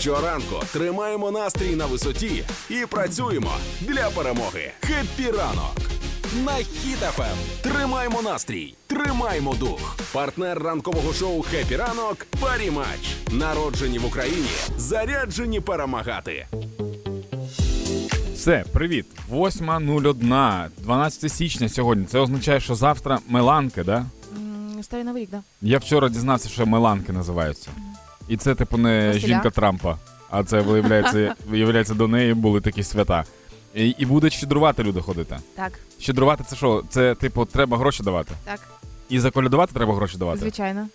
Щоранку тримаємо настрій на висоті і працюємо для перемоги. Хеппі ранок! На Хіт FM тримаємо настрій, тримаємо дух. Партнер ранкового шоу Хеппі ранок Паріматч. Народжені в Україні, заряджені перемагати. Все, привіт. 8.01, 12 січня сьогодні. Це означає, що завтра Меланки, да? Старий новий рік, да. Я вчора дізнався, що Меланки називаються. І це, типу, не Василя? жінка Трампа, а це, виявляється, виявляється, до неї були такі свята. І, і будуть щедрувати люди ходити. Так, Щедрувати це що? Це, типу, треба гроші давати. так, І заколядувати треба гроші давати. звичайно.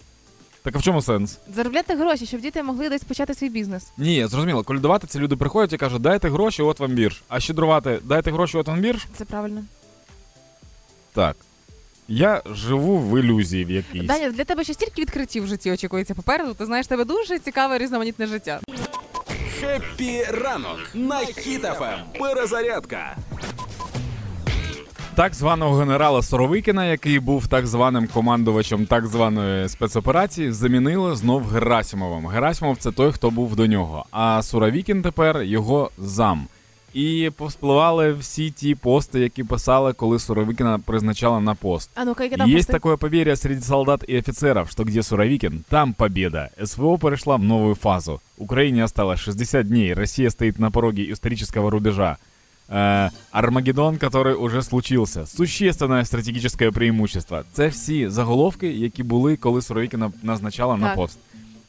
Так а в чому сенс? Заробляти гроші, щоб діти могли десь почати свій бізнес. Ні, зрозуміло, колядувати це люди приходять і кажуть, дайте гроші, от вам бірж. А щедрувати, дайте гроші, от вам бірж. Це правильно. Так. Я живу в ілюзії в якійсь. Даня, для тебе ще стільки відкриттів в житті очікується попереду. Ти знаєш, тебе дуже цікаве різноманітне життя. Хеппі ранок на Хіт FM. Перезарядка. Так званого генерала Суровікіна, який був так званим командувачем так званої спецоперації, замінили знов Герасимовим. Герасимов це той, хто був до нього. А Суровікін тепер його зам. І повспливали всі ті пости, які писали, коли Суровикіна призначали на пост. А ну-ка, яке там Есть пости? такое поверье среди солдат и офицеров, что где Суровикин, там победа. СВО перешла в новую фазу. Украине осталось 60 дней, Россия стоит на пороге исторического рубежа. Э, Армагеддон, который уже случился. Существенне стратегічне преимущество. Це всі заголовки, які були, коли Суровікіна назначала на Так. пост.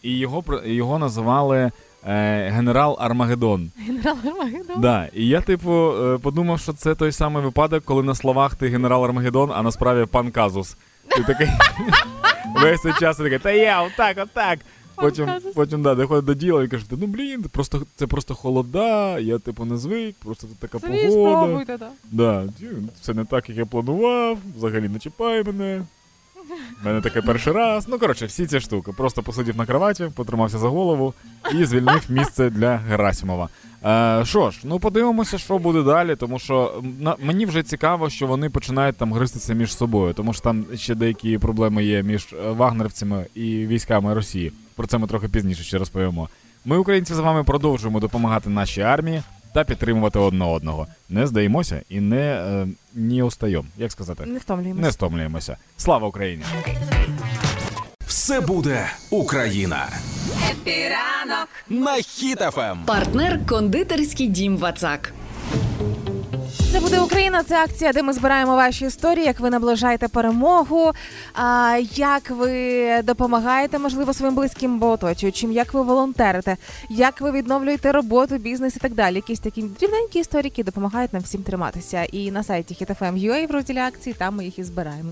І його, про- його називали е, генерал Армагеддон. Генерал Армагеддон. Да, і я, типу, е, подумав, що це той самий випадок, коли на словах ти генерал Армагеддон, а насправді пан Казус. Ти такий весь цей час такий, та я, отак, отак. Потім, потім да, доходить до діла і каже, ну блін, просто, це просто холода, я типу не звик, просто тут така Самі погода. спробуйте. Да, ді, це не так, як я планував, взагалі не чіпай мене. У мене таке перший раз. Ну, коротше, всі ці штуки. Просто посидів на кроваті, потримався за голову і звільнив місце для Герасимова. Е, Що ж, ну подивимося, що буде далі, тому що на, мені вже цікаво, що вони починають там гристися між собою, тому що там ще деякі проблеми є між е, вагнерівцями і військами Росії. Про це ми трохи пізніше ще розповімо. Ми, українці, з вами продовжуємо допомагати нашій армії та підтримувати одне одного. Не здаємося і не, е, не устаємо. Як сказати? Не втомлюємося. Не стомлюємося. Слава Україні! Все буде Україна. Хеппі ранок На Хіт FM. Партнер кондитерський дім Вацак. Все буде Україна. Це акція, де ми збираємо ваші історії, як ви наближаєте перемогу, як ви допомагаєте, можливо, своїм близьким або оточуючим, як ви волонтерите, як ви відновлюєте роботу, бізнес і так далі. Якісь такі дрібненькі історії, які допомагають нам всім триматися. І на сайті HitFM.ua в розділі акції там ми їх і збираємо.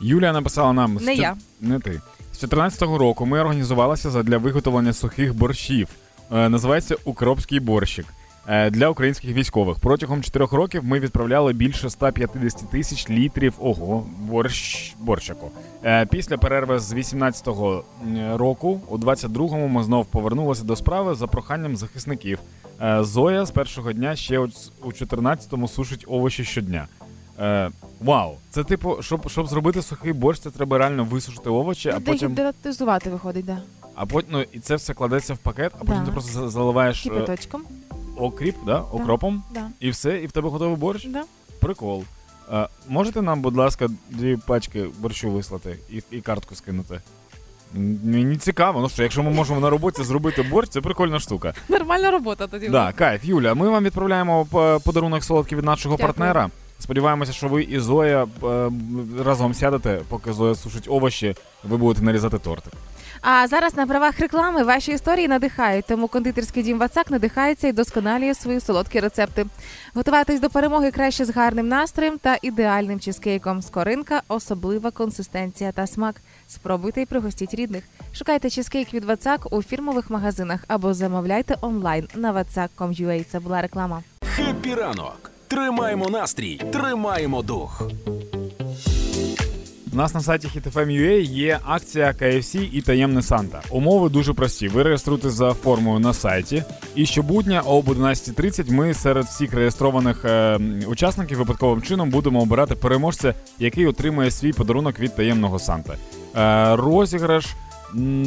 Юлія написала нам Не я. Не ти. З 14-го року ми організувалися для виготовлення сухих борщів. Е, називається Укропський борщик. Е, Для українських військових протягом 4 років ми відправляли більше 150 тисяч літрів ого борщ борщику. Е, Після перерви з 18-го року, у 22-му ми знов повернулися до справи за проханням захисників. Е, Зоя з першого дня ще у ц- 14-му сушить овочі щодня. Е, вау, це типу, щоб, щоб зробити сухий борщ, це треба реально висушити овочі, а потім, Дегідратизувати виходить, да. а потім ну, і це все кладеться в пакет, а потім Да. ти просто за- заливаєш Кипяточком. Окріп, да, окропом, Да. і все, і в тебе готовий борщ. Да. Прикол. Е, можете нам, будь ласка, дві пачки борщу вислати і, і картку скинути? Мені цікаво, ну що, якщо ми можемо на роботі зробити борщ, це прикольна штука. Нормальна робота тоді. Да, кайф. Юля, ми вам відправляємо подарунок солодкий від нашого Дякую. партнера. Сподіваємося, що ви і Зоя разом сядете, поки Зоя сушить овочі, ви будете нарізати тортик. А зараз на правах реклами ваші історії надихають, тому кондитерський дім Вацак надихається і досконалює свої солодкі рецепти. Готуватись до перемоги краще з гарним настроєм та ідеальним чизкейком. Скоринка, особлива консистенція та смак. Спробуйте і пригостіть рідних. Шукайте чизкейк від Вацак у фірмових магазинах або замовляйте онлайн на vatsak.com.ua. Це була реклама. Хеппі ранок. Тримаємо настрій, тримаємо дух. У нас на сайті HitFM.ua є акція KFC і таємне Санта. Умови дуже прості. Ви реєструєтесь за формою на сайті. І щобудня об 11.30 ми серед всіх реєстрованих е, учасників випадковим чином будемо обирати переможця, який отримає свій подарунок від таємного Санта. Е, розіграш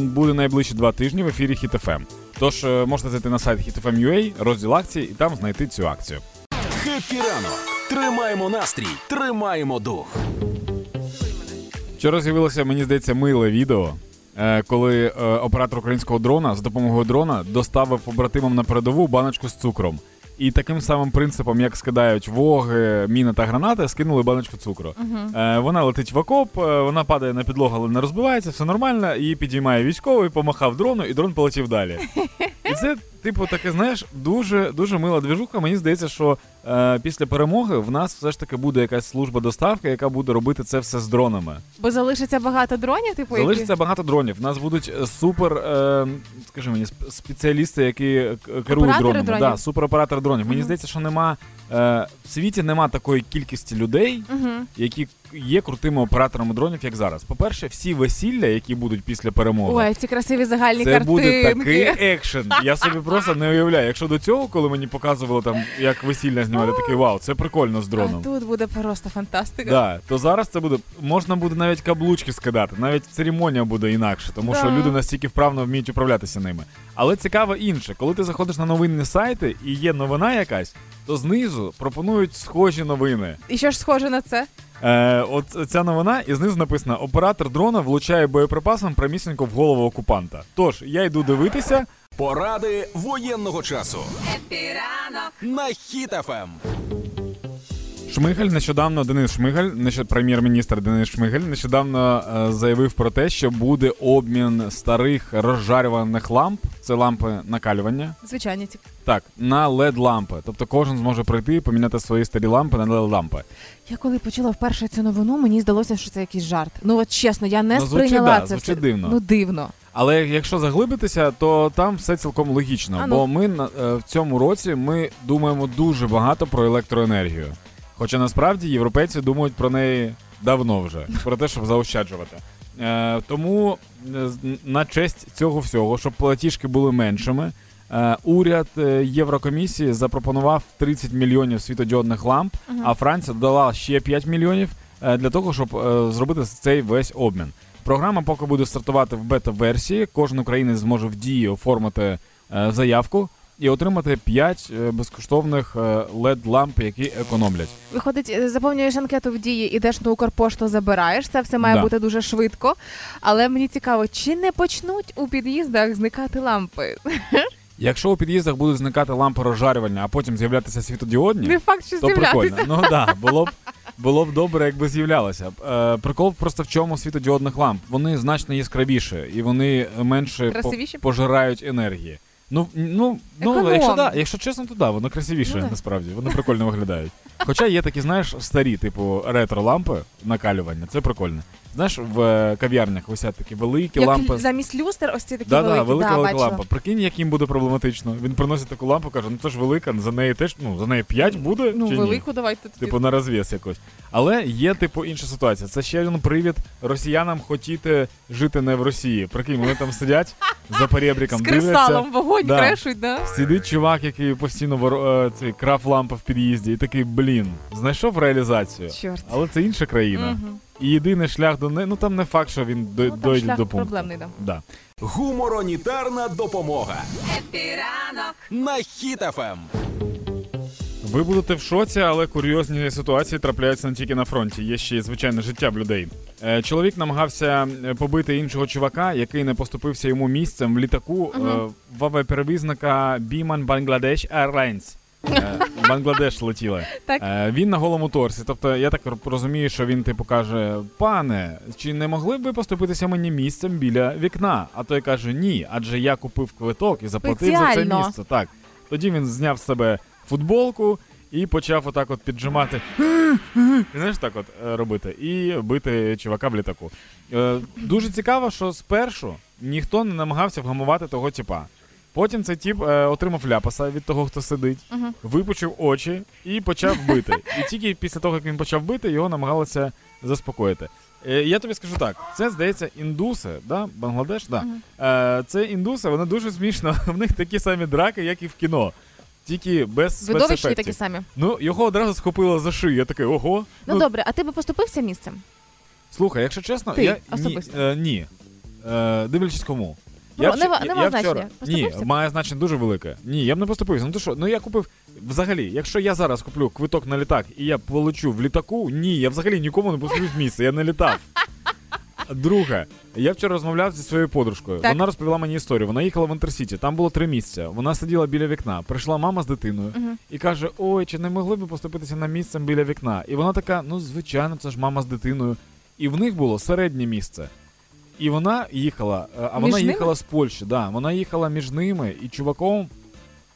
буде найближчі два тижні в ефірі HitFM. Тож е, можете зайти на сайт HitFM.ua, розділ акції і там знайти цю акцію. Хеппі ранок! Тримаємо настрій, тримаємо дух. Вчора з'явилося, мені здається, миле відео, е, коли е, оператор українського дрона з допомогою дрона доставив побратимам на передову баночку з цукром. І таким самим принципом, як скидають воги, міни та гранати, скинули баночку цукру. Е, вона летить в окоп, вона падає на підлогу, але не розбивається, все нормально. Її підіймає військовий, помахав дрону, і дрон полетів далі. І це, типу, таке, знаєш, дуже дуже мила движуха. Мені здається, що е, після перемоги в нас все ж таки буде якась служба доставки, яка буде робити це все з дронами. Бо залишиться багато дронів, типу, Залишиться які... багато дронів. У нас будуть е, супер, е, скажи мені, спеціалісти, які е, керують Оператори дронами. дронів? Да, супероператор дронів. Мені Мгм. здається, що нема е, в світі нема такої кількості людей, Угу. які є крутими операторами дронів, як зараз. По-перше, всі весілля, які будуть після перемоги. Ой, ці красиві загальні Це картинки. буде такий екшен. Я собі просто не уявляю. Якщо до цього, коли мені показували там, як весілля знімати, такий вау, це прикольно з А дроном. тут буде просто фантастика. Да, то зараз це буде можна буде навіть каблучки скидати, навіть церемонія буде інакше, тому що люди настільки вправно вміють управлятися ними. Але цікаво інше, коли ти заходиш на новинні сайти і є новина якась, то знизу пропонують схожі новини. І що ж схоже на це? Е, от ця новина, і знизу написано: оператор дрона влучає боєприпасом прямісінько в голову окупанта. Тож я йду дивитися. Поради воєнного часу Епіранок. на Ем. Шмигаль нещодавно Денис Шмигаль, нещ- прем'єр-міністр Денис Шмигаль, нещодавно е, заявив про те, що буде обмін старих розжарюваних ламп, це лампи накалювання. Звичайно, ці Так, на led лампи. Тобто кожен зможе прийти і поміняти свої старі лампи на led лампи. Я коли почула вперше цю новину, мені здалося, що це якийсь жарт. Ну от чесно, я не Ну, звучить, сприйняла да, це звучить дивно. Ну дивно. Але якщо заглибитися, то там все цілком логічно. А ну. Бо ми е, в цьому році ми думаємо дуже багато про електроенергію. Хоча насправді європейці думають про неї давно вже, про те, щоб заощаджувати. Е, тому е, на честь цього всього, щоб платіжки були меншими, е, уряд е, Єврокомісії запропонував 30 мільйонів світодіодних ламп, а Франція додала ще 5 мільйонів е, для того, щоб зробити цей весь обмін. Програма поки буде стартувати в бета-версії. Кожен українець зможе в дії оформити заявку і отримати 5 е, безкоштовних е, led ламп які економлять. Виходить, е, заповнюєш анкету в дії, ідеш на Укрпошту, забираєш. Це все має Да. бути дуже швидко. Але мені цікаво, чи не почнуть у під'їздах зникати лампи? Якщо у під'їздах будуть зникати лампи розжарювання, а потім з'являтися світодіодні, Не факт, що то прикольно. Ну да, було б було б добре, якби з'являлося. Е, прикол просто в чому світодіодних ламп. Вони значно яскравіші і вони менше по- Красивіші? пожирають енергії. Ну, ну, ну якщо, да, якщо чесно, то да, воно красивіше, Ну насправді. Вони прикольно виглядають. Хоча є такі, знаєш, старі, типу, ретро-лампи накалювання, це прикольно. Знаєш, в е, кав'ярнях висять такі великі Як лампи. замість люстр, ось ці такі Да, да, велика да, велика лампа. Прикинь, як їм буде проблематично. Він приносить таку лампу, каже, ну це ж велика, за неї теж, ну, за неї 5 буде. Ну, чи ні? велику давайте тоді. Типу на розв'яз якось. Але є, типу, інша ситуація. Це ще один привід росіянам хотіти жити не в Росії. Прикинь, вони там сидять за перебріком, З кристалом вогонь Да. крешуть, да? Сидить чувак, який постійно воро- е, цей крав лампа в під'їзді, і такий, блін, знайшов реалізацію. Чорт. Але це інша країна. Мгм. І єдиний шлях до неї, ну там не факт, що він до, Ну, там дойде шлях до пункту. проблемний, да. Да. Гуморонітарна допомога Епіранок. на Ем. Хіт-ФМ. Ви будете в шоці, але курйозні ситуації трапляються не тільки на фронті. Є ще й звичайне життя в людей. Е, чоловік намагався е, побити іншого чувака, який не поступився йому місцем в літаку е, в авіаперевізника Biman Bangladesh Airlines. Е, Бангладеш летіли. Так. Е, він на голому торсі. Тобто я так розумію, що він типу каже: пане, чи не могли б ви поступитися мені місцем біля вікна? А той каже: ні, адже я купив квиток і заплатив за це місце. Так. Тоді він зняв з себе футболку і почав отак от піджимати. Знаєш, так от е, робити, і бити чувака в літаку. Е, дуже цікаво, що спершу ніхто не намагався вгамувати того типа. Потім цей тіп е, отримав ляпаса від того, хто сидить, Мгм. випучив очі і почав бити. І тільки після того, як він почав бити, його намагалися заспокоїти. Е, я тобі скажу так: це здається індуси, да? Бангладеш, да. Е, це індуси, вони дуже смішно. В них такі самі драки, як і в кіно. Тільки без спецефектів. такі самі. Ну, його одразу схопило за шию. Я такий, ого. Ну, добре, а ти би поступився місцем? Слухай, якщо чесно, Ти я ні, особисто. е, ні. Е, дивлячись кому. Про- вч- нема- нема я значення. вчора... Ні, Поступився? має значення дуже велике. Ні, я б не поступився. Ну то що, ну я купив. Взагалі, якщо я зараз куплю квиток на літак і я полечу в літаку, ні, я взагалі нікому не поступлю в місце, я не літав. Друге, я вчора розмовляв зі своєю подружкою. Так. Вона розповіла мені історію. Вона їхала в Інтерсіті, там було три місця. Вона сиділа біля вікна. Прийшла мама з дитиною Мгм. і каже: Ой, чи не могли б поступитися на місцем біля вікна? І вона така: ну, звичайно, це ж мама з дитиною. І в них було середнє місце. І вона їхала, е, а Між вона ними? їхала з Польщі. Да, вона їхала між ними і чуваком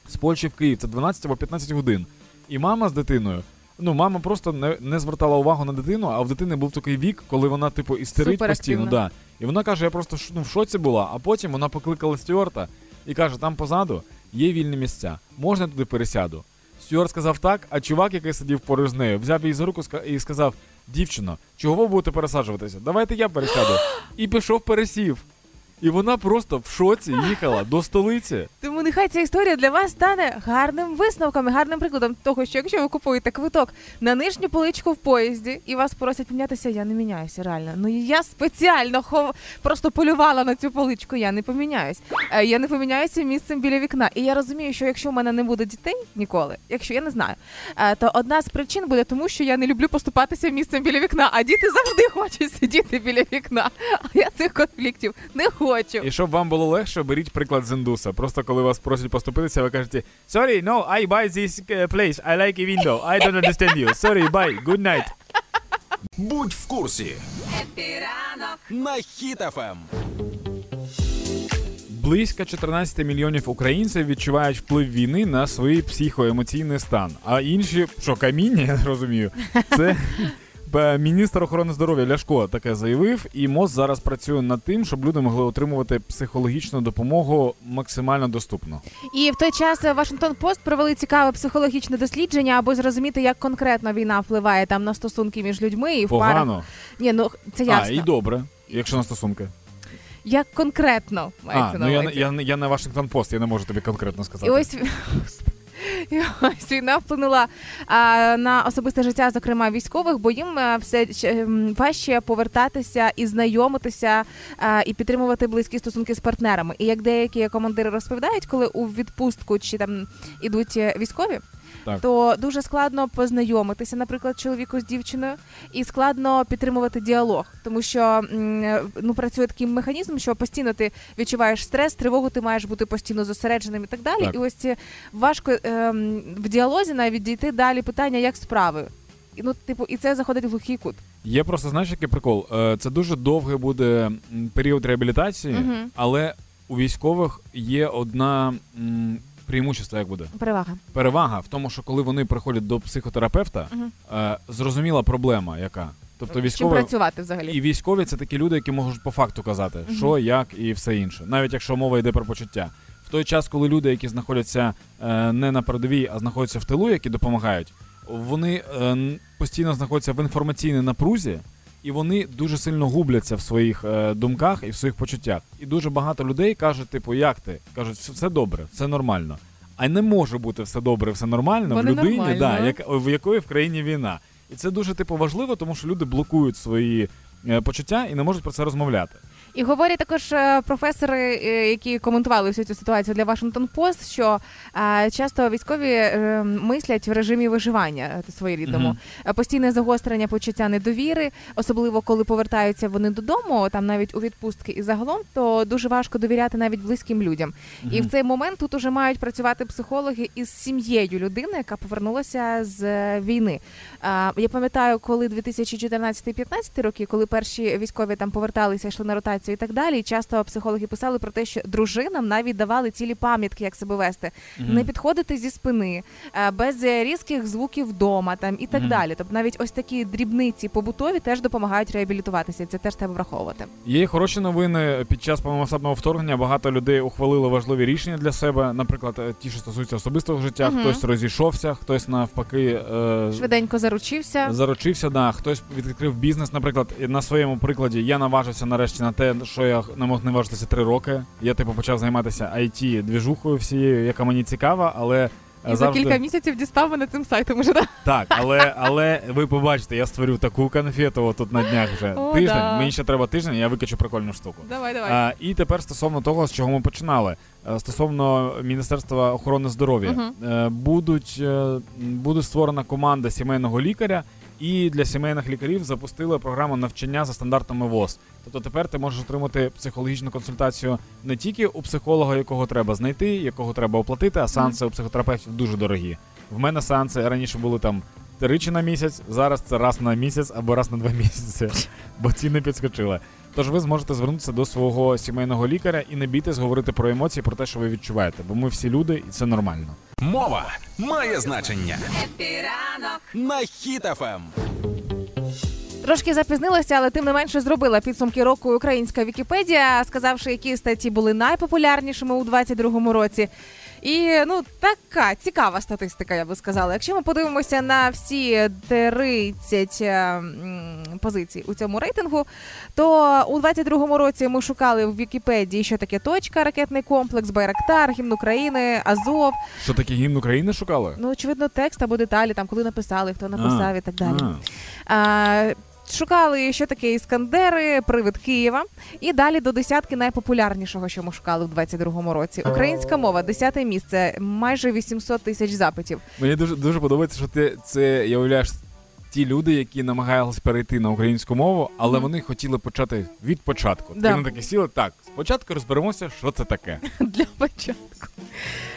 з Польщі в Київ. Це 12 або 15 годин. І мама з дитиною. Ну, мама просто не, не звертала увагу на дитину, а в дитини був такий вік, коли вона, типу, істерить постійно. Да. І вона каже: я просто ну, в шоці була, а потім вона покликала Стюарта і каже: там позаду є вільні місця, можна туди пересяду. Стюарт сказав так, а чувак, який сидів поруч з нею, взяв її за руку і сказав: Дівчино, чого ви будете пересаджуватися? Давайте я пересяду. І пішов пересів. І вона просто в шоці їхала до столиці. Нехай ця історія для вас стане гарним висновком і гарним прикладом того, що якщо ви купуєте квиток на нижню поличку в поїзді і вас просять помінятися, я не міняюся реально. Ну я спеціально хов... просто полювала на цю поличку. Я не поміняюсь. Е, Я не поміняюся місцем біля вікна. І я розумію, що якщо в мене не буде дітей ніколи, якщо я не знаю, е, то одна з причин буде тому, що я не люблю поступатися місцем біля вікна, а діти завжди хочуть сидіти біля вікна. А я цих конфліктів не хочу. І щоб вам було легше, беріть приклад з індуса. Просто коли вас просять поступитися, ви кажете: Sorry, no, I buy this uh, place. I like a window. I don't understand you. Sorry, bye. Good night. Будь в курсі Хеппі ранок. на Хіт-ФМ. Близько 14 мільйонів українців відчувають вплив війни на свій психоемоційний стан. А інші, що каміння, я не розумію, це е, міністр охорони здоров'я Ляшко таке заявив, і МОЗ зараз працює над тим, щоб люди могли отримувати психологічну допомогу максимально доступно. І в той час Вашингтон Пост провели цікаве психологічне дослідження, аби зрозуміти, як конкретно війна впливає там на стосунки між людьми і в парах. Погано. Ні, ну це А, і добре, якщо на стосунки. Як конкретно А, мається на ну я, не- я, я не Вашингтон Пост, я не можу тобі конкретно сказати. І ось і ось війна вплинула на особисте життя, зокрема військових, бо їм все ем, важче повертатися і знайомитися а, і підтримувати близькі стосунки з партнерами. І як деякі командири розповідають, коли у відпустку чи там ідуть е, військові. Так. То дуже складно познайомитися, наприклад, чоловіку з дівчиною, і складно підтримувати діалог, тому що ну працює такий механізм, що постійно ти відчуваєш стрес, тривогу, ти маєш бути постійно зосередженим і так далі. Так. І ось ці важко ем, в діалозі навіть дійти далі питання, як справи. Ну, типу, і це заходить в глухий кут. Є просто, знаєш, який прикол? Е, Це дуже довгий буде період реабілітації, Мгм. але у військових є одна преимущество, як буде. Перевага. Перевага в тому, що коли вони приходять до психотерапевта, е, зрозуміла проблема, яка. Тобто Чим працювати взагалі? і військові це такі люди, які можуть по факту казати, Мгм. що, як і все інше, навіть якщо мова йде про почуття. В той час, коли люди, які знаходяться е, не на передовій, а знаходяться в тилу, які допомагають, вони е, постійно знаходяться в інформаційній напрузі, і вони дуже сильно губляться в своїх е, думках і в своїх почуттях. І дуже багато людей кажуть, типу, як ти? Кажуть, «Все- добре, все нормально. А не може бути все добре, все нормально Бо в людині, нормально. да, як, в якої в країні війна. І це дуже типу важливо, тому що люди блокують свої е, почуття і не можуть про це розмовляти. І говорять також е, професори, е, які коментували всю цю ситуацію для Вашингтон Пост, що е, часто військові мислять в режимі виживання своєрідному. Е, Постійне загострення почуття недовіри, особливо коли повертаються вони додому, там навіть у відпустки і загалом, то дуже важко довіряти навіть близьким людям. І в цей момент тут уже мають працювати психологи із сім'єю людини, яка повернулася з війни. Я пам'ятаю, коли 2014-15 роки, коли перші військові там поверталися, йшли на ротацію і так далі. і Часто психологи писали про те, що дружинам навіть давали цілі пам'ятки, як себе вести, Мгм. не підходити зі спини, е, без різких звуків вдома, там і так Мгм. далі. Тобто навіть ось такі дрібниці побутові теж допомагають реабілітуватися. Це теж треба враховувати. Є хороші новини. Під час повномасштабного вторгнення багато людей ухвалили важливі рішення для себе. Наприклад, е, ті, що стосуються особистого життя, Мгм. хтось розійшовся, хтось навпаки е, Швиденько заручився. заручився. Да, хтось відкрив бізнес. Наприклад, на своєму прикладі я наважився нарешті на те, що я не мог наважитися три роки. Я типу почав займатися it двіжухою всією, яка мені цікава, але І за кілька місяців дістав мене цим сайтом уже. да? Так, але, але ви побачите, я створю таку конфету тут на днях вже. О, тиждень. да. Мені ще треба тиждень, я викачу прикольну штуку. Давай, давай. А, і тепер стосовно того, з чого ми починали. Е, Стосовно Міністерства охорони здоров'я. Е, будуть, е, буде створена команда сімейного лікаря, і для сімейних лікарів запустили програму навчання за стандартами ВОЗ. Тобто тепер ти можеш отримати психологічну консультацію не тільки у психолога, якого треба знайти, якого треба оплатити, а сеанси у психотерапевтів дуже дорогі. В мене сеанси раніше були там тричі на місяць, зараз це раз на місяць або раз на два місяці, бо ціни підскочили. Тож ви зможете звернутися до свого сімейного лікаря і не бійтесь говорити про емоції, про те, що ви відчуваєте, бо ми всі люди, і це нормально. Мова має значення Хеппі ранок, на Хіт-ФМ. Трошки запізнилася, але тим не менше зробила підсумки року українська Вікіпедія, сказавши, які статті були найпопулярнішими у 22-му році. І ну така цікава статистика, я би сказала. Якщо ми подивимося на всі 30 е, позицій у цьому рейтингу, то у 22-му році ми шукали в Вікіпедії, що таке точка, ракетний комплекс, Байрактар, гімн України, Азов. Що таке гімн України шукали? Ну очевидно, текст або деталі, там коли написали, хто написав і так далі. А. Шукали, що таке іскандери, привид Києва, і далі до десятки найпопулярнішого, що ми шукали в 22-му році. Українська мова, десяте місце, майже 800 тисяч запитів. Мені дуже дуже подобається, що ти це я уявляєш ті люди, які намагались перейти на українську мову, але Мгм. вони хотіли почати від початку. Да. На такі сіли. Так, спочатку розберемося, що це таке. Для початку.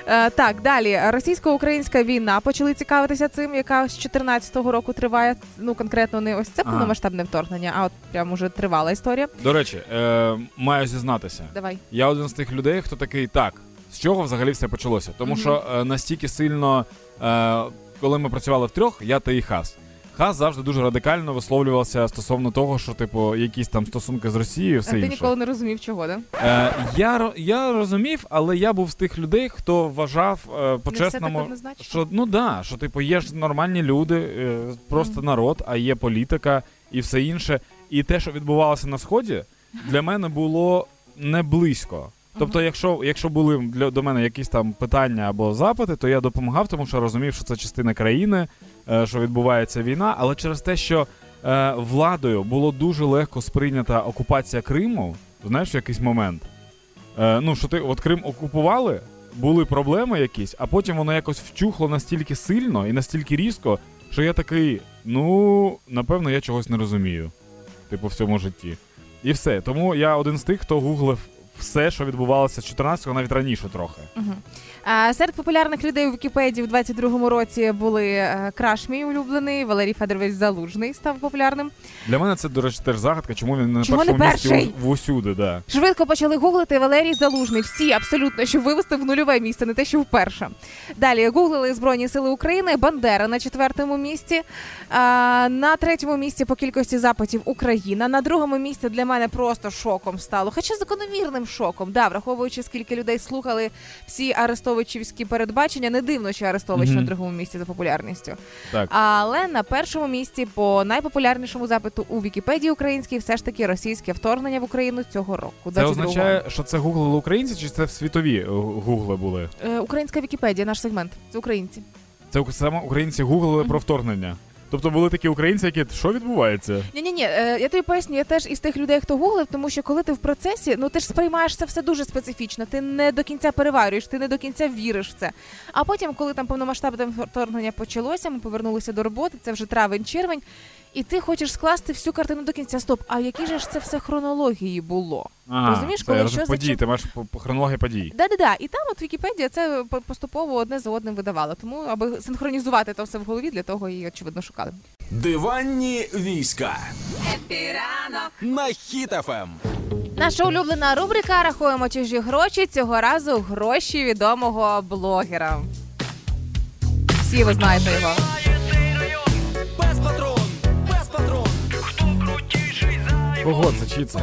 Е, так, далі російсько-українська війна почали цікавитися цим, яка з 14-го року триває. Ну конкретно не ось це Ага. повномасштабне вторгнення, а от прям уже тривала історія. До речі, е, маю зізнатися. Давай. Я один з тих людей, хто такий так. З чого взагалі все почалося? Тому Мгм. що е, настільки сильно, е, коли ми працювали втрьох, я та і Хас. Хас завжди дуже радикально висловлювався стосовно того, що, типу, якісь там стосунки з Росією, і А все ти інше. ніколи не розумів, чого, да? Е, я, я розумів, але я був з тих людей, хто вважав е, так однозначно. що ну да, що типу є ж нормальні люди, е, просто Мгм. народ, а є політика і все інше. І те, що відбувалося на сході, для мене було не близько. Тобто, якщо, якщо були для до мене якісь там питання або запити, то я допомагав, тому що розумів, що це частина країни, що відбувається війна. Але через те, що е, владою було дуже легко сприйнята окупація Криму, знаєш, в якийсь момент. Е, ну, що ти от Крим окупували, були проблеми якісь, а потім воно якось вчухло настільки сильно і настільки різко, що я такий, ну, напевно, я чогось не розумію. Типу, в цьому житті. І все. Тому я один з тих, хто гуглив все, що відбувалося з 14-го, навіть раніше трохи. Угу. Серед популярних людей у Вікіпедії в 22-му році були е, Краш, мій улюблений, Валерій Федорович Залужний став популярним. Для мене це, до речі, теж загадка, чому він не на Чому не першому місці перший? у- в усюди, да. Швидко почали гуглити Валерій Залужний. Всі абсолютно, щоб вивести в нульове місце, не те, що вперше. Далі гуглили Збройні Сили України, Бандера на четвертому місці. А, на третьому місці по кількості запитів Україна. На другому місці для мене просто шоком стало. Хоча закономірним шоком. Да, враховуючи, скільки людей слухали всі арестовичівські передбачення, не дивно, що Арестович Мгм. на другому місці за популярністю. Так. Але на першому місці по найпопулярнішому запиту у Вікіпедії українській все ж таки російське вторгнення в Україну цього року. Це означає, що це гуглили українці, чи це світові е, гугли були? Е, Українська Вікіпедія, наш сегмент. Це українці. Це саме українці гуглили Мгм. про вторгнення. Тобто були такі українці, які що відбувається? Ні, ні, ні. Я тобі поясню, я теж із тих людей, хто гуглив, тому що коли ти в процесі, ну ти ж сприймаєш це все дуже специфічно. Ти не до кінця переварюєш, ти не до кінця віриш в це. А потім, коли там повномасштабне вторгнення почалося, ми повернулися до роботи. Це вже травень-червень. І ти хочеш скласти всю картину до кінця. Стоп, а в якій же ж це все хронології було? Ага, Розумієш, коли я що події, чим- ти маєш по, по подій. Да-да-да. І там от Вікіпедія це поступово одне за одним видавала. Тому аби синхронізувати то все в голові, для того і очевидно шукали. Диванні війська Хеппі ранок, на Хіт-ФМ. Наша улюблена рубрика Рахуємо чужі гроші. Цього разу гроші відомого блогера. Всі ви знаєте його. Кого це? Чи це?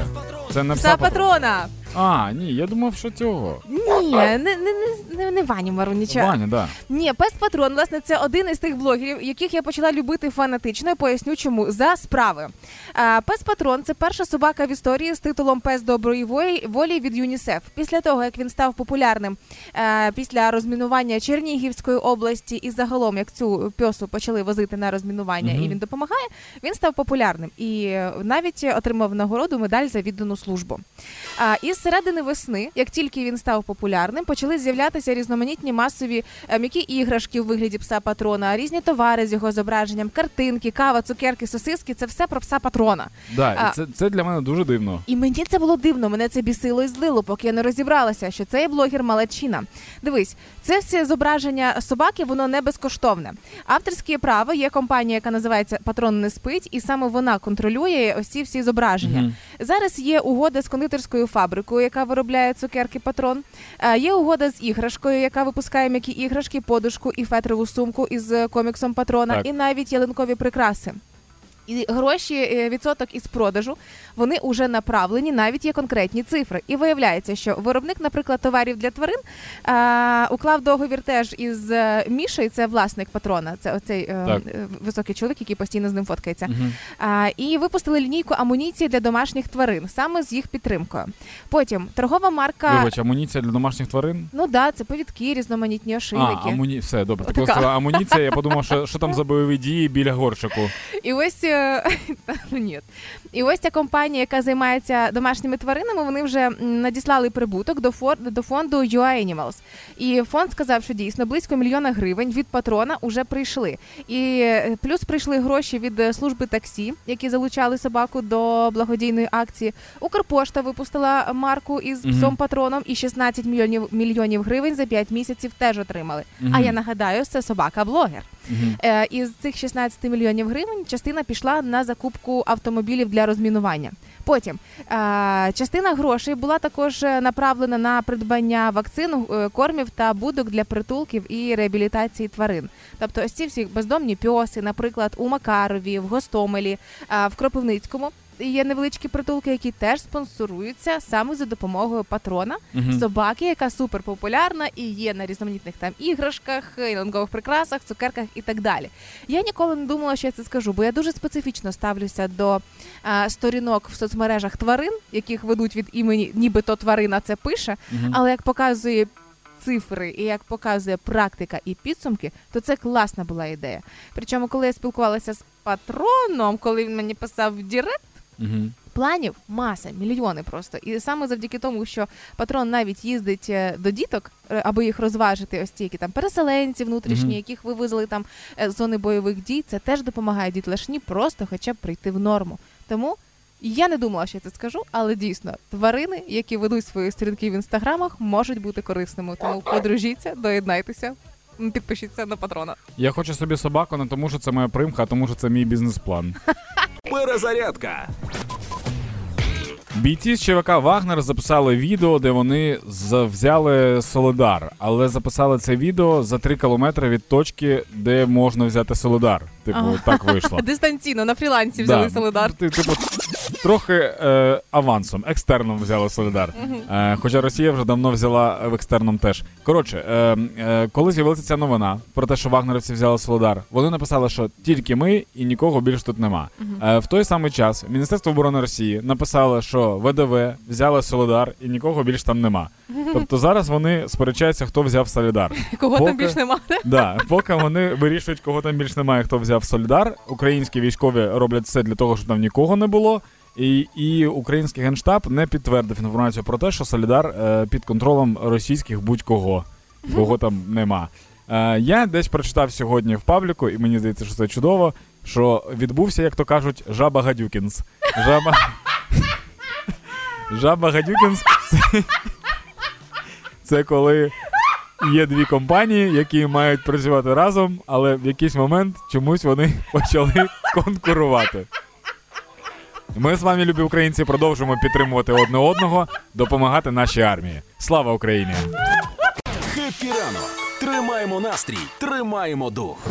Це не Пса пса патрон. патрона. А, ні, я думав, що цього. Ні, не, не, не, не, не Ваню Маруніча. Ваня, да. Ні, пес патрон, власне, це один із тих блогерів, яких я почала любити фанатично. Я поясню, чому за справи. Пес патрон це перша собака в історії з титулом Пес доброї волі, від ЮНІСЕФ. Після того як він став популярним е, після розмінування Чернігівської області і загалом, як цю пьосу почали возити на розмінування, Мгм. і він допомагає. Він став популярним і е, навіть отримав нагороду медаль за віддану службу. Із середини весни, як тільки він став популярним, почали з'являтися різноманітні масові е, м'які іграшки у вигляді пса патрона, різні товари з його зображенням, картинки, кава, цукерки, сосиски це все про пса патрона. Да, і це, це для мене дуже дивно. І мені це було дивно, мене це бісило і злило, поки я не розібралася, що цей блогер малачина. Дивись, це все зображення собаки, воно не безкоштовне. Авторське право є компанія, яка називається Патрон не спить, і саме вона контролює ці всі зображення. Мгм. Зараз є угода з кондитерською фабрикою, яка виробляє цукерки патрон. Е, Є угода з іграшкою, яка випускає м'які іграшки, подушку і фетрову сумку із коміксом патрона, Так. і навіть ялинкові прикраси. І гроші е, відсоток із продажу вони вже направлені, навіть є конкретні цифри. І виявляється, що виробник, наприклад, товарів для тварин е, уклав договір теж із е, Мішею, це власник патрона, це оцей е, е, високий чоловік, який постійно з ним фоткається. Мгм. А, і випустили лінійку амуніції для домашніх тварин, саме з їх підтримкою. Потім торгова марка. Вибач, амуніція для домашніх тварин? Ну да, це повідки, різноманітні А, ошейники. амуні... все, добре. Ти сказала амуніція, я подумав, що, що там за бойові дії біля горшику. І ось е, ну, ні. І ось ця компанія, яка займається домашніми тваринами, вони вже надіслали прибуток до фор до фонду UA Animals. І фонд сказав, що дійсно близько мільйона гривень від патрона вже прийшли. І е, плюс прийшли гроші від е, служби таксі, які залучали собаку до благодійної акції. Укрпошта випустила марку із псом патроном, і 16 мільйонів мільйонів гривень за 5 місяців теж отримали. А я нагадаю, це собака-блогер. Е, із цих 16 мільйонів гривень частина пішла на закупку автомобілів для розмінування. Потім е, частина грошей була також е, направлена на придбання вакцин, е, кормів та будок для притулків і реабілітації тварин. Тобто, ось ці всі бездомні пьоси, наприклад, у Макарові, в Гостомелі, в Кропивницькому. Є невеличкі притулки, які теж спонсоруються саме за допомогою патрона Мгм. собаки, яка супер популярна і є на різноманітних там іграшках, ялинкових прикрасах, цукерках і так далі. Я ніколи не думала, що я це скажу, бо я дуже специфічно ставлюся до а, сторінок в соцмережах тварин, яких ведуть від імені, нібито тварина це пише. Мгм. Але як показує цифри і як показує практика і підсумки, то це класна була ідея. Причому, коли я спілкувалася з Патроном, коли він мені писав в Direct, Мгм. Планів маса, мільйони просто. І саме завдяки тому, що Патрон навіть їздить е, до діток, е, аби їх розважити, ось ці які там переселенці внутрішні, Мгм. яких вивезли там е, з зони бойових дій, це теж допомагає дітлашні просто хоча б прийти в норму. Тому я не думала, що я це скажу, але дійсно тварини, які ведуть свої сторінки в інстаграмах, можуть бути корисними. Тому подружіться, доєднайтеся, підпишіться на патрона. Я хочу собі собаку не тому, що це моя примха, а тому, що це мій бізнес-план. Перезарядка. Бійці з ЧВК Вагнер записали відео, де вони взяли Солидар, але записали це відео за 3 кілометри від точки, де можна взяти Солидар. Типу, так вийшло. Дистанційно на фрілансі взяли Да. солидар. Ти- Типу, трохи е, авансом, екстерном взяли Солидар. Е, хоча Росія вже давно взяла в екстерном теж. Коротше, е, е, коли з'явилася ця новина про те, що вагнерівці взяли Солидар, вони написали, що тільки ми і нікого більше тут нема. Е, в той самий час Міністерство оборони Росії написало, що ВДВ взяли Солидар і нікого більше там нема. Тобто зараз вони сперечаються, хто взяв Солідар. Кого Поки- там більш немає? Да, поки вони вирішують, кого там більше немає, хто взяв Солідар. Українські військові роблять все для того, щоб там нікого не було. І, і український генштаб не підтвердив інформацію про те, що Солідар е, під контролем російських будь-кого, кого там нема. Е, я десь прочитав сьогодні в пабліку, і мені здається, що це чудово. Що відбувся, як то кажуть, жаба Гадюкінс. Жаба. Жаба Гадюкінс це, це коли є дві компанії, які мають працювати разом, але в якийсь момент чомусь вони почали конкурувати. Ми з вами, любі українці, продовжуємо підтримувати одне одного, допомагати нашій армії. Слава Україні! Хеппі ранок. Тримаємо настрій, тримаємо дух.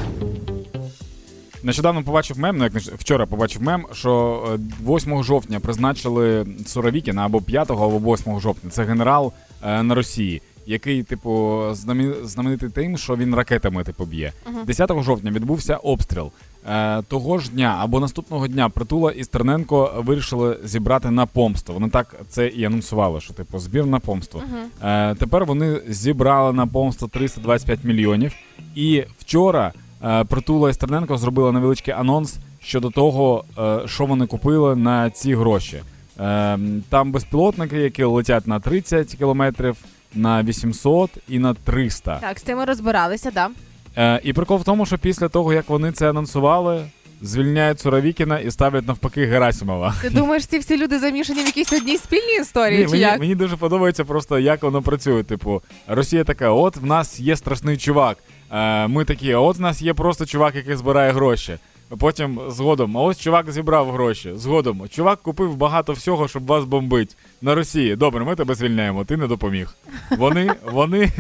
Нещодавно побачив мем, ну як вчора побачив мем, що е, 8 жовтня призначили Суровікіна або 5 або 8 жовтня. Це генерал е, на Росії, який, типу, знамі- знаменитий тим, що він ракетами типу б'є. 10 жовтня відбувся обстріл. Е, того ж дня або наступного дня Притула і Стерненко вирішили зібрати на помсту. Вони так це і анонсували, що типу збір на помсту. Е, тепер вони зібрали на помсту 325 мільйонів. І вчора е, Притула і Стерненко зробили невеличкий анонс щодо того, що вони купили на ці гроші. Там безпілотники, які летять на 30 кілометрів, на 800 і на 300. Так, з цим ми розбиралися, да. Е, і прикол в тому, що після того, як вони це анонсували, звільняють Суровікіна і ставлять навпаки Герасимова. Ти думаєш, ці всі люди замішані в якійсь одній спільній історії, Ні, чи мені, як? мені дуже подобається просто, як воно працює. Типу, Росія така: от в нас є страшний чувак. Е, ми такі, от в нас є просто чувак, який збирає гроші. Потім згодом, а ось чувак зібрав гроші. Згодом, чувак купив багато всього, щоб вас бомбить на Росії. Добре, ми тебе звільняємо, ти не допоміг. Вони, вони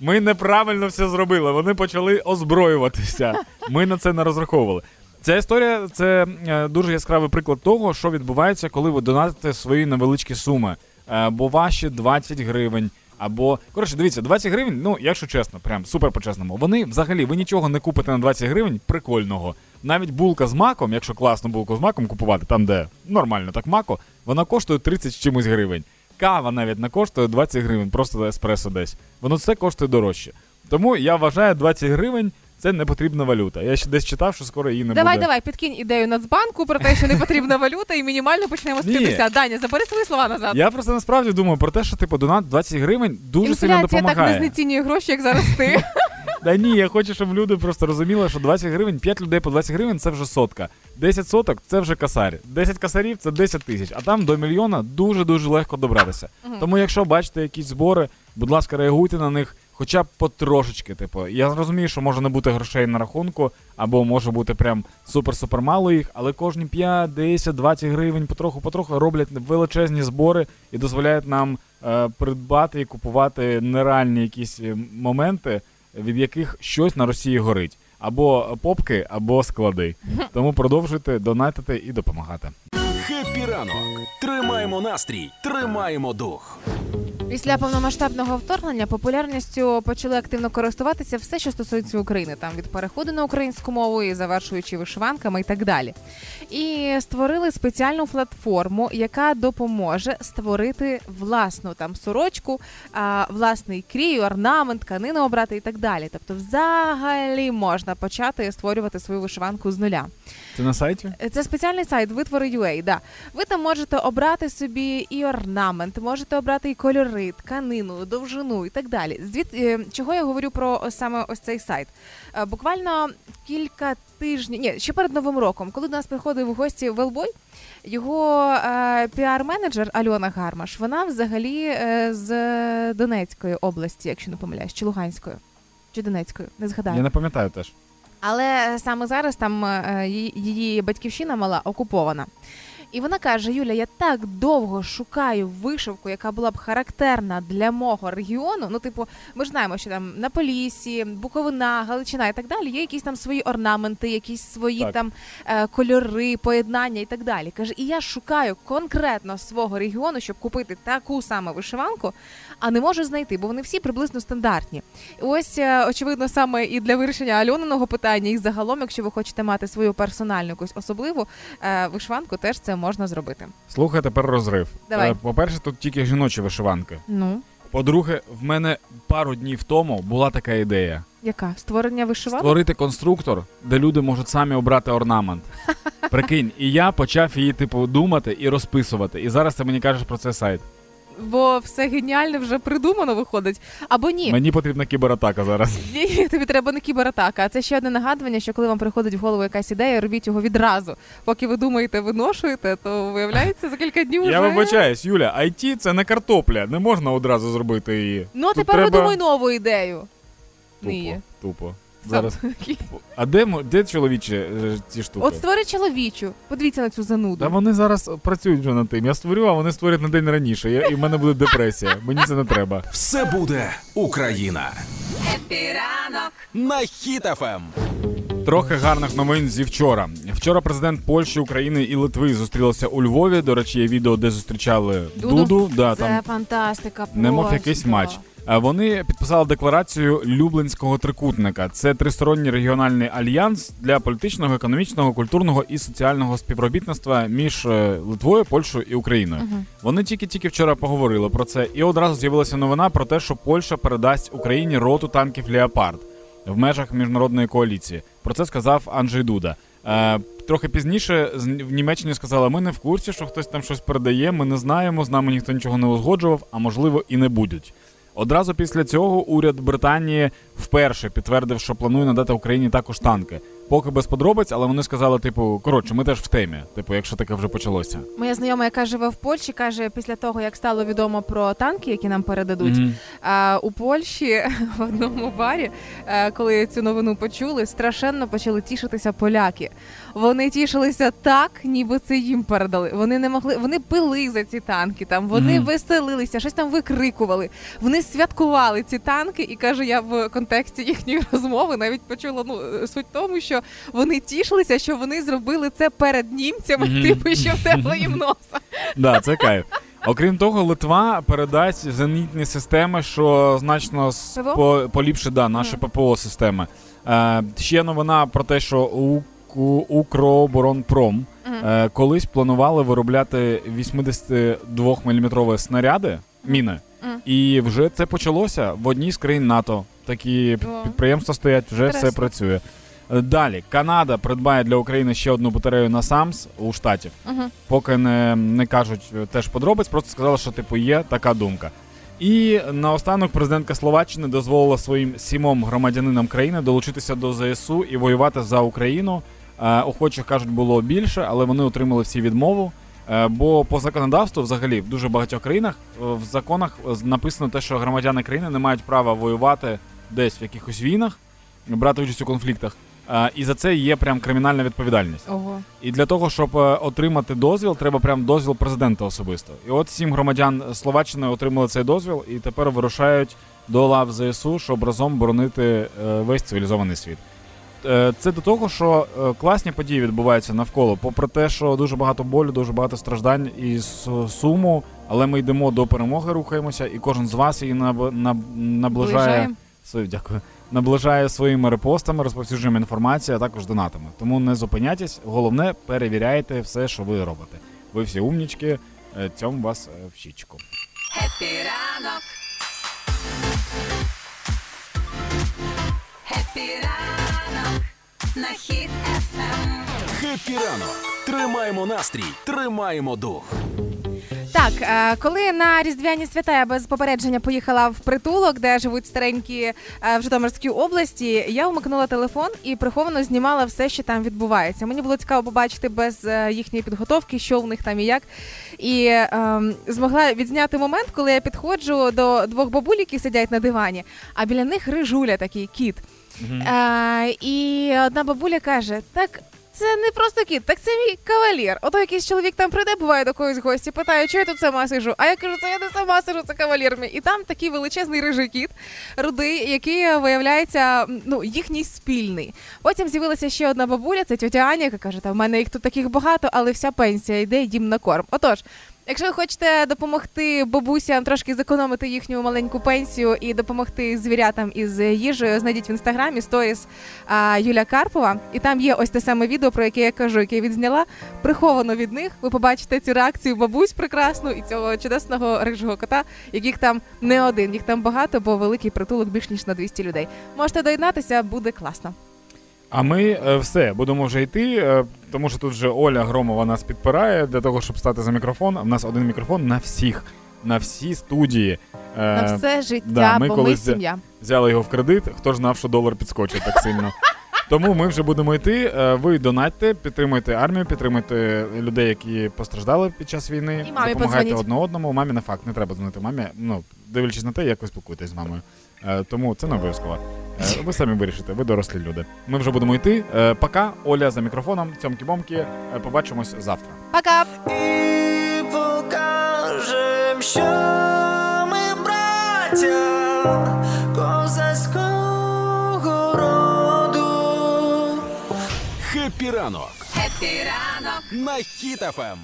ми неправильно все зробили. Вони почали озброюватися. Ми на це не розраховували. Ця історія це е, дуже яскравий приклад того, що відбувається, коли ви донатите свої невеличкі суми. Е, бо ваші 20 гривень. Або коротше, дивіться, 20 гривень, ну якщо чесно, прям супер по-чесному. Вони взагалі ви нічого не купите на 20 гривень прикольного. Навіть булка з маком, якщо класну булку з маком купувати, там де нормально так мако, вона коштує 30 з чимось гривень. Кава навіть не коштує 20 гривень, просто еспресо десь. Воно все коштує дорожче. Тому я вважаю, 20 гривень це не потрібна валюта. Я ще десь читав, що скоро її не Давай, буде. давай, підкинь ідею Нацбанку про те, що не потрібна валюта, і мінімально почнемо з 50. Даня, забери свої слова назад. Я просто насправді думаю про те, що типу донат 20 гривень дуже сильно Інфляція так не знецінює гроші, як зараз ти. Та ні, я хочу, щоб люди просто розуміли, що 20 гривень, 5 людей по 20 гривень це вже сотка. 10 соток це вже касарь. 10 касарів це 10 тисяч. А там до мільйона дуже-дуже легко добратися. Тому, якщо бачите якісь збори, будь ласка, реагуйте на них хоча б потрошечки. Типу, я розумію, що може не бути грошей на рахунку, або може бути прям супер-супер мало їх, але кожні 5, 10, 20 гривень потроху-потроху роблять величезні збори і дозволяють нам е, придбати і купувати нереальні якісь е, моменти, від яких щось на Росії горить. Або попки, або склади. Тому продовжуйте донатити і допомагати. Хеппі ранок. Тримаємо настрій, тримаємо дух. Після повномасштабного вторгнення популярністю почали активно користуватися все, що стосується України, там від переходу на українську мову і завершуючи вишиванками і так далі. І створили спеціальну платформу, яка допоможе створити власну там сорочку, власний крій, орнамент, тканину обрати і так далі. Тобто, взагалі можна почати створювати свою вишиванку з нуля. Це на сайті? Це спеціальний сайт витвори.ua, да. Ви там можете обрати собі і орнамент, можете обрати і кольори, тканину, довжину і так далі. Звід е, чого я говорю про саме ось цей сайт? Е, Буквально кілька тижнів, ні, ще перед новим роком, коли до нас приходив в гості Велбой, його е, піар-менеджер Альона Гармаш, вона взагалі е, з Донецької області, якщо не помиляюсь, чи Луганської, чи Донецької, не згадаю. Я не пам'ятаю теж. Але саме зараз там е, її- її батьківщина мала окупована. І вона каже: Юля, я так довго шукаю вишивку, яка була б характерна для мого регіону. Ну, типу, ми ж знаємо, що там на Поліссі, Буковина, Галичина і так далі є якісь там свої орнаменти, якісь свої Так. там е, кольори, поєднання і так далі. Каже, і я шукаю конкретно свого регіону, щоб купити таку саму вишиванку, а не можу знайти, бо вони всі приблизно стандартні. І ось, е, очевидно, саме і для вирішення Альониного питання, і загалом, якщо ви хочете мати свою персональну якусь особливу е, вишиванку, теж це можна зробити. Слухай, тепер розрив. Давай. Е, По-перше, тут тільки жіночі вишиванки. Ну, По-друге, в мене пару днів тому була така ідея: яка? Створення вишиванок? створити конструктор, де люди можуть самі обрати орнамент. Прикинь, і я почав її, типу, думати і розписувати. І зараз ти мені кажеш про це сайт. Бо все геніальне вже придумано виходить. Або ні. Мені потрібна кібератака зараз. Ні, тобі треба не кібератака. А це ще одне нагадування, що коли вам приходить в голову якась ідея, робіть його відразу. Поки ви думаєте, виношуєте, то виявляється за кілька днів. Я вже... вибачаюсь, Юля, IT це не картопля, не можна одразу зробити її. Ну а Тут тепер треба- видумай нову ідею. Тупо, Ні. тупо. Зараз. А де, де чоловічі е, ці штуки? От створи чоловічу. Подивіться на цю зануду. Та вони зараз працюють вже над тим. Я створю, а вони створять на день раніше. Я, і в мене буде депресія. Мені це не треба. Все буде Україна. Хеппі ранок. На Хіт ФМ. Трохи гарних новин зі вчора. Вчора президент Польщі, України і Литви зустрілися у Львові. До речі, є відео, де зустрічали Дуду? Дуду. Да, Це там фантастика. немов якийсь матч. Е, Вони підписали декларацію Люблинського трикутника. Це тристоронній регіональний альянс для політичного, економічного, культурного і соціального співробітництва між е, Литвою, Польщею і Україною. Вони тільки-тільки вчора поговорили про це, і одразу з'явилася новина про те, що Польща передасть Україні роту танків Леопард в межах міжнародної коаліції. Про це сказав Анджей Дуда. Е, трохи пізніше в Німеччині сказали: ми не в курсі, що хтось там щось передає. Ми не знаємо, з нами ніхто нічого не узгоджував, а можливо і не будуть. Одразу після цього уряд Британії вперше підтвердив, що планує надати Україні також танки. Поки без подробиць, але вони сказали, типу, коротше, ми теж в темі. Типу, якщо таке вже почалося. Моя знайома, яка живе в Польщі, каже, після того як стало відомо про танки, які нам передадуть, Мгм. а, у Польщі в одному барі, е, коли цю новину почули, страшенно почали тішитися поляки. Вони тішилися так, ніби це їм передали. Вони не могли, вони пили за ці танки. Там вони Мгм. веселилися, щось там викрикували. Вони святкували ці танки, і каже, я в контексті їхньої розмови навіть почула ну суть тому, що вони тішилися, що вони зробили це перед німцями, Мгм. типу, що втепло їм носа. Да, це кайф. Окрім того, Литва передасть зенітні системи, що значно по- поліпшить да, наші ППО системи. Е, ще новина про те, що у, у Укроборонпром е, колись планували виробляти 82 мм снаряди, міни. І вже це почалося в одній з країн НАТО. Такі підприємства стоять, вже все працює. Далі Канада придбає для України ще одну батарею на САМС у штатів Мгм. поки не, не кажуть е, теж подробиць, просто сказали, що типу є така думка. І наостанок президентка Словаччини дозволила своїм сімом громадянинам країни долучитися до ЗСУ і воювати за Україну. Е, охочих кажуть, було більше, але вони отримали всі відмову. Е, бо по законодавству, взагалі, в дуже багатьох країнах в законах написано те, що громадяни країни не мають права воювати десь в якихось війнах, брати участь у конфліктах. Е, і за це є прям кримінальна відповідальність. Ого. І для того, щоб е, отримати дозвіл, треба прям дозвіл президента особисто. І от сім громадян Словаччини отримали цей дозвіл і тепер вирушають до лав ЗСУ, щоб разом боронити е, весь цивілізований світ. Це до того, що класні події відбуваються навколо, попри те, що дуже багато болю, дуже багато страждань і суму, але ми йдемо до перемоги, рухаємося, і кожен з вас її наб- наб- наближає Ближаємо. свою, дякую. Наближає своїми репостами, розповсюдженням інформації, а також донатами. Тому не зупиняйтесь. Головне, перевіряйте все, що ви робите. Ви всі умнічки, е, цьомаю вас е, в щічку. Хеппі ранок. Хеппі ранок. На Хіт FM. Хеппі ранок! Тримаємо настрій, тримаємо дух. Так, е, коли на різдвяні свята я без попередження поїхала в притулок, де живуть старенькі е, в Житомирській області, я вмикнула телефон і приховано знімала все, що там відбувається. Мені було цікаво побачити без е, їхньої підготовки, що в них там і як. І ем, змогла відзняти момент, коли я підходжу до двох бабуль, які сидять на дивані, а біля них рижуля, такий кіт. Е, і одна бабуля каже: так. Це не просто кіт, так це мій кавалір. Ото якийсь чоловік там прийде, буває до когось гості, питає, чого я тут сама сижу. А я кажу, це я не сама сижу, це кавалір мій. І там такий величезний рижий кіт, рудий, який е, виявляється ну, їхній спільний. Потім з'явилася ще одна бабуля, це тетя Аня, яка каже, та в мене їх тут таких багато, але вся пенсія йде їм на корм. Отож. Якщо ви хочете допомогти бабусям трошки зекономити їхню маленьку пенсію і допомогти звірятам із їжею, знайдіть в інстаграмі сторіс Юля Карпова, і там є ось те саме відео, про яке я кажу, яке я відзняла. Приховано від них. Ви побачите цю реакцію бабусь прекрасну і цього чудесного рижого кота, яких там не один, їх там багато, бо великий притулок більш ніж на 200 людей. Можете доєднатися, буде класно. А ми е, все будемо вже йти, е, тому що тут вже Оля Громова нас підпирає для того, щоб стати за мікрофон. В нас один мікрофон на всіх, на всі студії. Е, На все життя, да, ми бо ми колись- сім'я. взяли його в кредит. Хто ж знав, що долар підскочить так сильно. Тому ми вже будемо йти. Ви донатьте, підтримуйте армію, підтримуйте людей, які постраждали під час війни. І мамі допомагайте одне одному. Мамі не факт, не треба дзвонити мамі. Ну, дивлячись на те, як ви спілкуєтесь з мамою. Тому це не обов'язково. Е, Ви самі вирішите, ви дорослі люди. Ми вже будемо йти. Е, Пока, Оля за мікрофоном, цьомки-бомки. Е, Побачимось завтра. Пока! І покажем, що ми браття козацького роду. ранок Хеппі ранок. на Хіт ФМ.